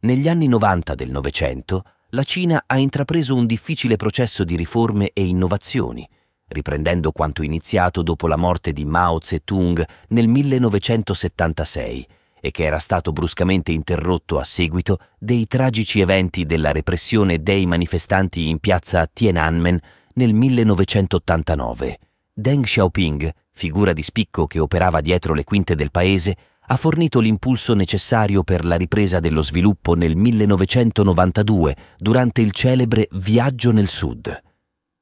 Negli anni 90 del Novecento, la Cina ha intrapreso un difficile processo di riforme e innovazioni, riprendendo quanto iniziato dopo la morte di Mao Zedong nel 1976 e che era stato bruscamente interrotto a seguito dei tragici eventi della repressione dei manifestanti in piazza Tiananmen nel 1989. Deng Xiaoping, figura di spicco che operava dietro le quinte del paese, ha fornito l'impulso necessario per la ripresa dello sviluppo nel 1992 durante il celebre Viaggio nel Sud.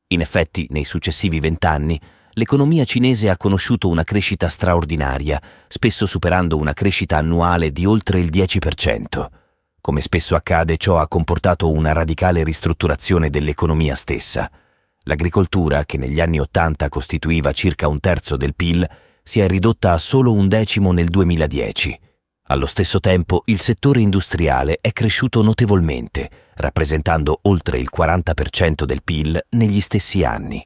In effetti, nei successivi vent'anni, l'economia cinese ha conosciuto una crescita straordinaria, spesso superando una crescita annuale di oltre il 10%. Come spesso accade, ciò ha comportato una radicale ristrutturazione dell'economia stessa. L'agricoltura, che negli anni Ottanta costituiva circa un terzo del PIL, si è ridotta a solo un decimo nel 2010. Allo stesso tempo il settore industriale è cresciuto notevolmente, rappresentando oltre il 40% del PIL negli stessi anni.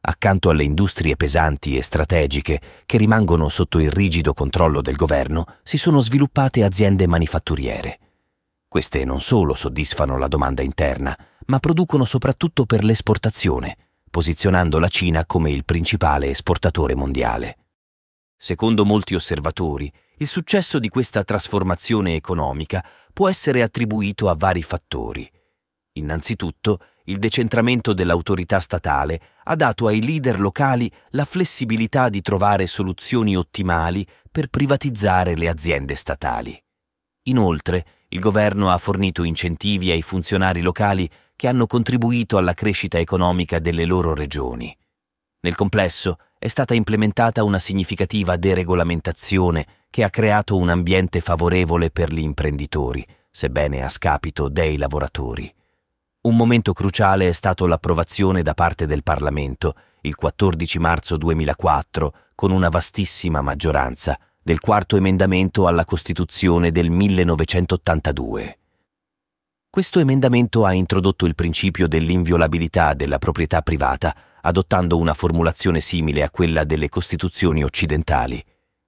Accanto alle industrie pesanti e strategiche che rimangono sotto il rigido controllo del governo, si sono sviluppate aziende manifatturiere. Queste non solo soddisfano la domanda interna, ma producono soprattutto per l'esportazione, posizionando la Cina come il principale esportatore mondiale. Secondo molti osservatori, il successo di questa trasformazione economica può essere attribuito a vari fattori. Innanzitutto, il decentramento dell'autorità statale ha dato ai leader locali la flessibilità di trovare soluzioni ottimali per privatizzare le aziende statali. Inoltre, il governo ha fornito incentivi ai funzionari locali che hanno contribuito alla crescita economica delle loro regioni. Nel complesso, è stata implementata una significativa deregolamentazione che ha creato un ambiente favorevole per gli imprenditori, sebbene a scapito dei lavoratori. Un momento cruciale è stato l'approvazione da parte del Parlamento, il 14 marzo 2004, con una vastissima maggioranza, del quarto emendamento alla Costituzione del 1982. Questo emendamento ha introdotto il principio dell'inviolabilità della proprietà privata, adottando una formulazione simile a quella delle Costituzioni occidentali.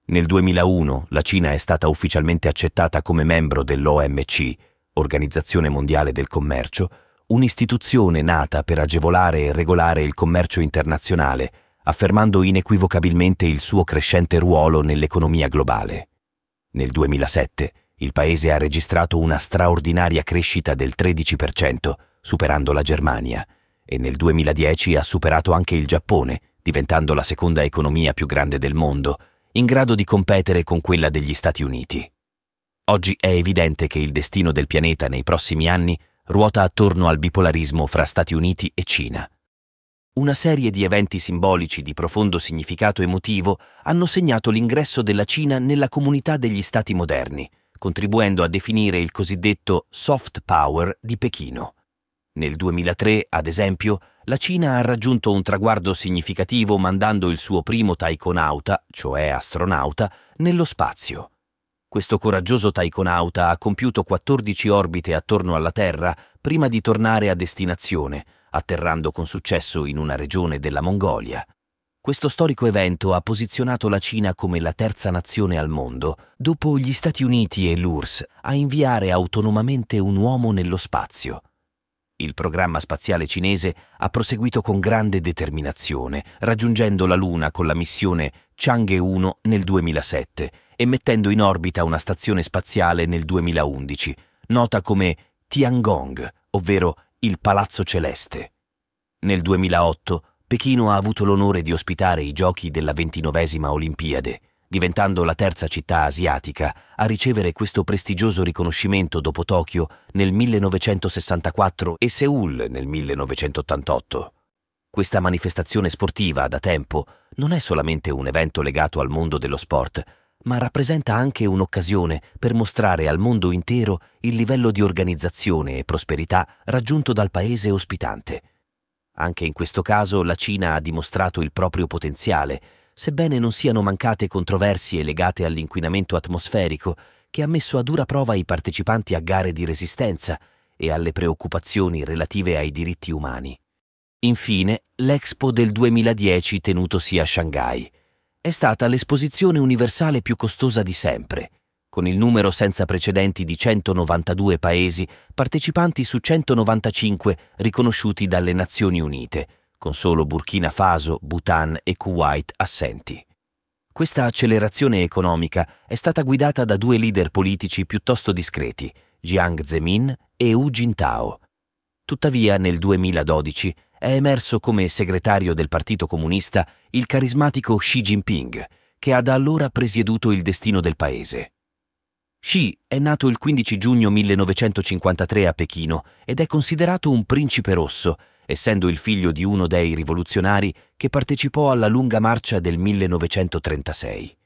Nel 2001 la Cina è stata ufficialmente accettata come membro dell'OMC, Organizzazione Mondiale del Commercio, un'istituzione nata per agevolare e regolare il commercio internazionale, affermando inequivocabilmente il suo crescente ruolo nell'economia globale. Nel 2007 il paese ha registrato una straordinaria crescita del 13%, superando la Germania, e nel 2010 ha superato anche il Giappone, diventando la seconda economia più grande del mondo, in grado di competere con quella degli Stati Uniti. Oggi è evidente che il destino del pianeta nei prossimi anni ruota attorno al bipolarismo fra Stati Uniti e Cina. Una serie di eventi simbolici di profondo significato emotivo hanno segnato l'ingresso della Cina nella comunità degli Stati moderni, contribuendo a definire il cosiddetto soft power di Pechino. Nel 2003, ad esempio, la Cina ha raggiunto un traguardo significativo mandando il suo primo taikonauta, cioè astronauta, nello spazio. Questo coraggioso taikonauta ha compiuto 14 orbite attorno alla Terra prima di tornare a destinazione, atterrando con successo in una regione della Mongolia. Questo storico evento ha posizionato la Cina come la terza nazione al mondo, dopo gli Stati Uniti e l'URSS, a inviare autonomamente un uomo nello spazio. Il programma spaziale cinese ha proseguito con grande determinazione, raggiungendo la Luna con la missione Chang'e 1 nel 2007 e mettendo in orbita una stazione spaziale nel 2011, nota come Tiangong, ovvero il Palazzo Celeste. Nel 2008 Pechino ha avuto l'onore di ospitare i giochi della ventinovesima Olimpiade, diventando la terza città asiatica a ricevere questo prestigioso riconoscimento dopo Tokyo nel 1964 e Seoul nel 1988. Questa manifestazione sportiva da tempo non è solamente un evento legato al mondo dello sport, ma rappresenta anche un'occasione per mostrare al mondo intero il livello di organizzazione e prosperità raggiunto dal paese ospitante. Anche in questo caso la Cina ha dimostrato il proprio potenziale, sebbene non siano mancate controversie legate all'inquinamento atmosferico che ha messo a dura prova i partecipanti a gare di resistenza e alle preoccupazioni relative ai diritti umani. Infine, l'Expo del 2010 tenutosi a Shanghai. È stata l'esposizione universale più costosa di sempre. con il numero senza precedenti di 192 paesi partecipanti su 195 riconosciuti dalle Nazioni Unite, con solo Burkina Faso, Bhutan e Kuwait assenti. Questa accelerazione economica è stata guidata da due leader politici piuttosto discreti, Jiang Zemin e Hu Jintao. Tuttavia, nel 2012 è emerso come segretario del Partito Comunista il carismatico Xi Jinping, che ha da allora presieduto il destino del paese. Xi è nato il 15 giugno 1953 a Pechino ed è considerato un principe rosso, essendo il figlio di uno dei rivoluzionari che partecipò alla lunga marcia del 1936.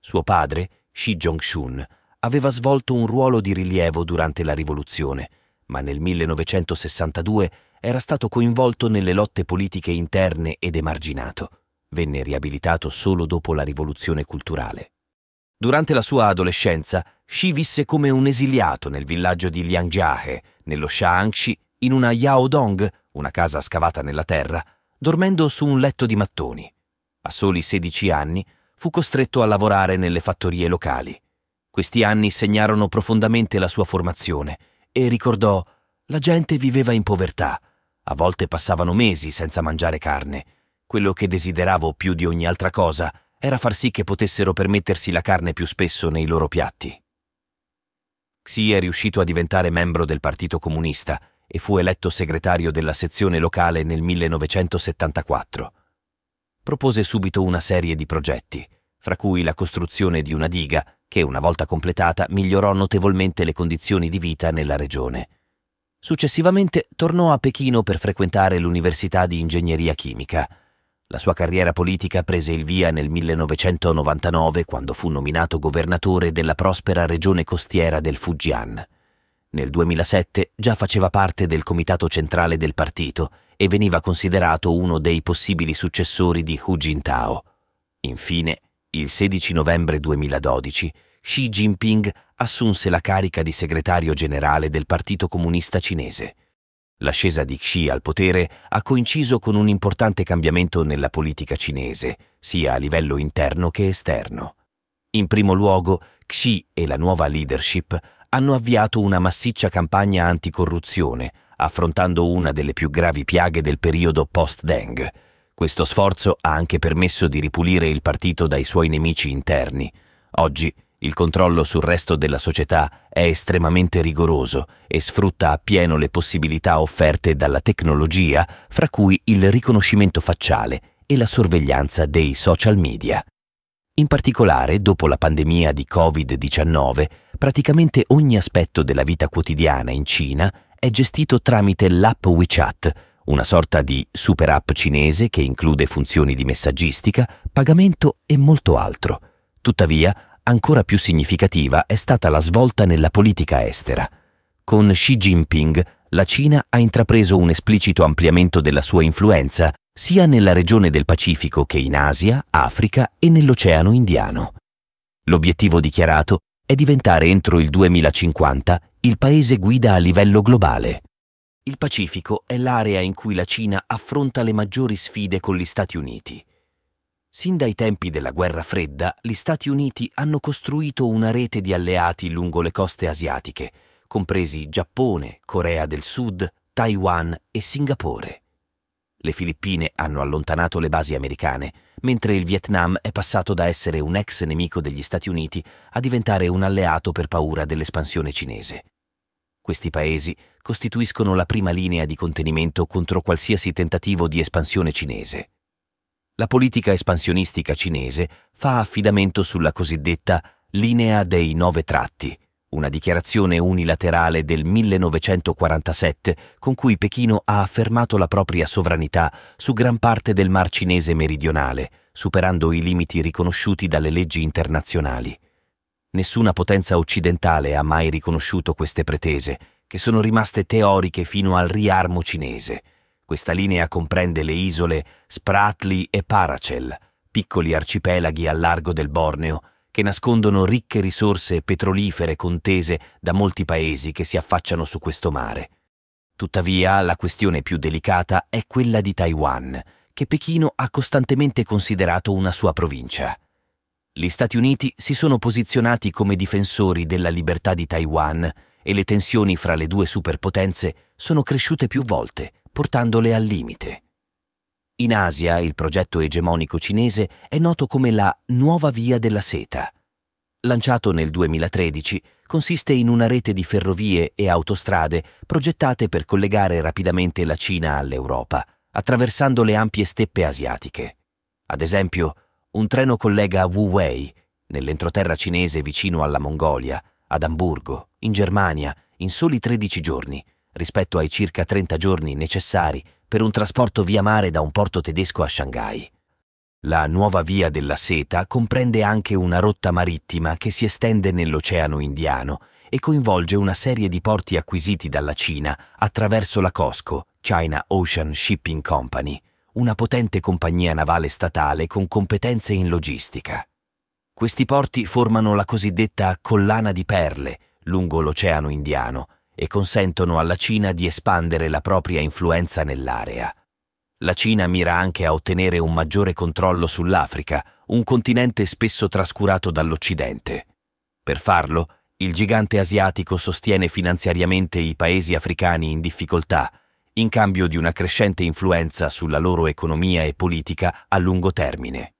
Suo padre, Xi Jong-shun, aveva svolto un ruolo di rilievo durante la rivoluzione, ma nel 1962 era stato coinvolto nelle lotte politiche interne ed emarginato. Venne riabilitato solo dopo la rivoluzione culturale. Durante la sua adolescenza, Xi visse come un esiliato nel villaggio di Liangjiahe, nello Shaanxi, in una Yaodong, una casa scavata nella terra, dormendo su un letto di mattoni. A soli 16 anni fu costretto a lavorare nelle fattorie locali. Questi anni segnarono profondamente la sua formazione e ricordò la gente viveva in povertà, a volte passavano mesi senza mangiare carne. Quello che desideravo più di ogni altra cosa era far sì che potessero permettersi la carne più spesso nei loro piatti. Xi è riuscito a diventare membro del Partito Comunista e fu eletto segretario della sezione locale nel 1974. Propose subito una serie di progetti, fra cui la costruzione di una diga che, una volta completata, migliorò notevolmente le condizioni di vita nella regione. Successivamente tornò a Pechino per frequentare l'Università di Ingegneria Chimica. La sua carriera politica prese il via nel 1999 quando fu nominato governatore della prospera regione costiera del Fujian. Nel 2007 già faceva parte del comitato centrale del partito e veniva considerato uno dei possibili successori di Hu Jintao. Infine, il 16 novembre 2012, Xi Jinping assunse la carica di segretario generale del Partito Comunista Cinese. L'ascesa di Xi al potere ha coinciso con un importante cambiamento nella politica cinese, sia a livello interno che esterno. In primo luogo, Xi e la nuova leadership hanno avviato una massiccia campagna anticorruzione, affrontando una delle più gravi piaghe del periodo post-Deng. Questo sforzo ha anche permesso di ripulire il partito dai suoi nemici interni. Oggi il controllo sul resto della società è estremamente rigoroso e sfrutta appieno le possibilità offerte dalla tecnologia, fra cui il riconoscimento facciale e la sorveglianza dei social media. In particolare, dopo la pandemia di Covid-19, praticamente ogni aspetto della vita quotidiana in Cina è gestito tramite l'app WeChat, una sorta di super app cinese che include funzioni di messaggistica, pagamento e molto altro. Tuttavia, ancora più significativa è stata la svolta nella politica estera. Con Xi Jinping la Cina ha intrapreso un esplicito ampliamento della sua influenza sia nella regione del Pacifico che in Asia, Africa e nell'Oceano Indiano. L'obiettivo dichiarato è diventare entro il 2050 il paese guida a livello globale. Il Pacifico è l'area in cui la Cina affronta le maggiori sfide con gli Stati Uniti. Sin dai tempi della guerra fredda, gli Stati Uniti hanno costruito una rete di alleati lungo le coste asiatiche, compresi Giappone, Corea del Sud, Taiwan e Singapore. Le Filippine hanno allontanato le basi americane, mentre il Vietnam è passato da essere un ex nemico degli Stati Uniti a diventare un alleato per paura dell'espansione cinese. Questi paesi costituiscono la prima linea di contenimento contro qualsiasi tentativo di espansione cinese. La politica espansionistica cinese fa affidamento sulla cosiddetta linea dei nove tratti, una dichiarazione unilaterale del 1947 con cui Pechino ha affermato la propria sovranità su gran parte del Mar Cinese meridionale, superando i limiti riconosciuti dalle leggi internazionali. Nessuna potenza occidentale ha mai riconosciuto queste pretese, che sono rimaste teoriche fino al riarmo cinese. Questa linea comprende le isole Spratly e Paracel, piccoli arcipelaghi al largo del Borneo, che nascondono ricche risorse petrolifere contese da molti paesi che si affacciano su questo mare. Tuttavia, la questione più delicata è quella di Taiwan, che Pechino ha costantemente considerato una sua provincia. Gli Stati Uniti si sono posizionati come difensori della libertà di Taiwan e le tensioni fra le due superpotenze sono cresciute più volte, portandole al limite. In Asia il progetto egemonico cinese è noto come la Nuova Via della Seta. Lanciato nel 2013, consiste in una rete di ferrovie e autostrade progettate per collegare rapidamente la Cina all'Europa, attraversando le ampie steppe asiatiche. Ad esempio, un treno collega Wu Wei, nell'entroterra cinese vicino alla Mongolia, ad Amburgo, in Germania, in soli 13 giorni, rispetto ai circa 30 giorni necessari per un trasporto via mare da un porto tedesco a Shanghai. La nuova via della seta comprende anche una rotta marittima che si estende nell'Oceano Indiano e coinvolge una serie di porti acquisiti dalla Cina attraverso la COSCO, China Ocean Shipping Company, una potente compagnia navale statale con competenze in logistica. Questi porti formano la cosiddetta collana di perle lungo l'Oceano Indiano e consentono alla Cina di espandere la propria influenza nell'area. La Cina mira anche a ottenere un maggiore controllo sull'Africa, un continente spesso trascurato dall'Occidente. Per farlo, il gigante asiatico sostiene finanziariamente i paesi africani in difficoltà in cambio di una crescente influenza sulla loro economia e politica a lungo termine.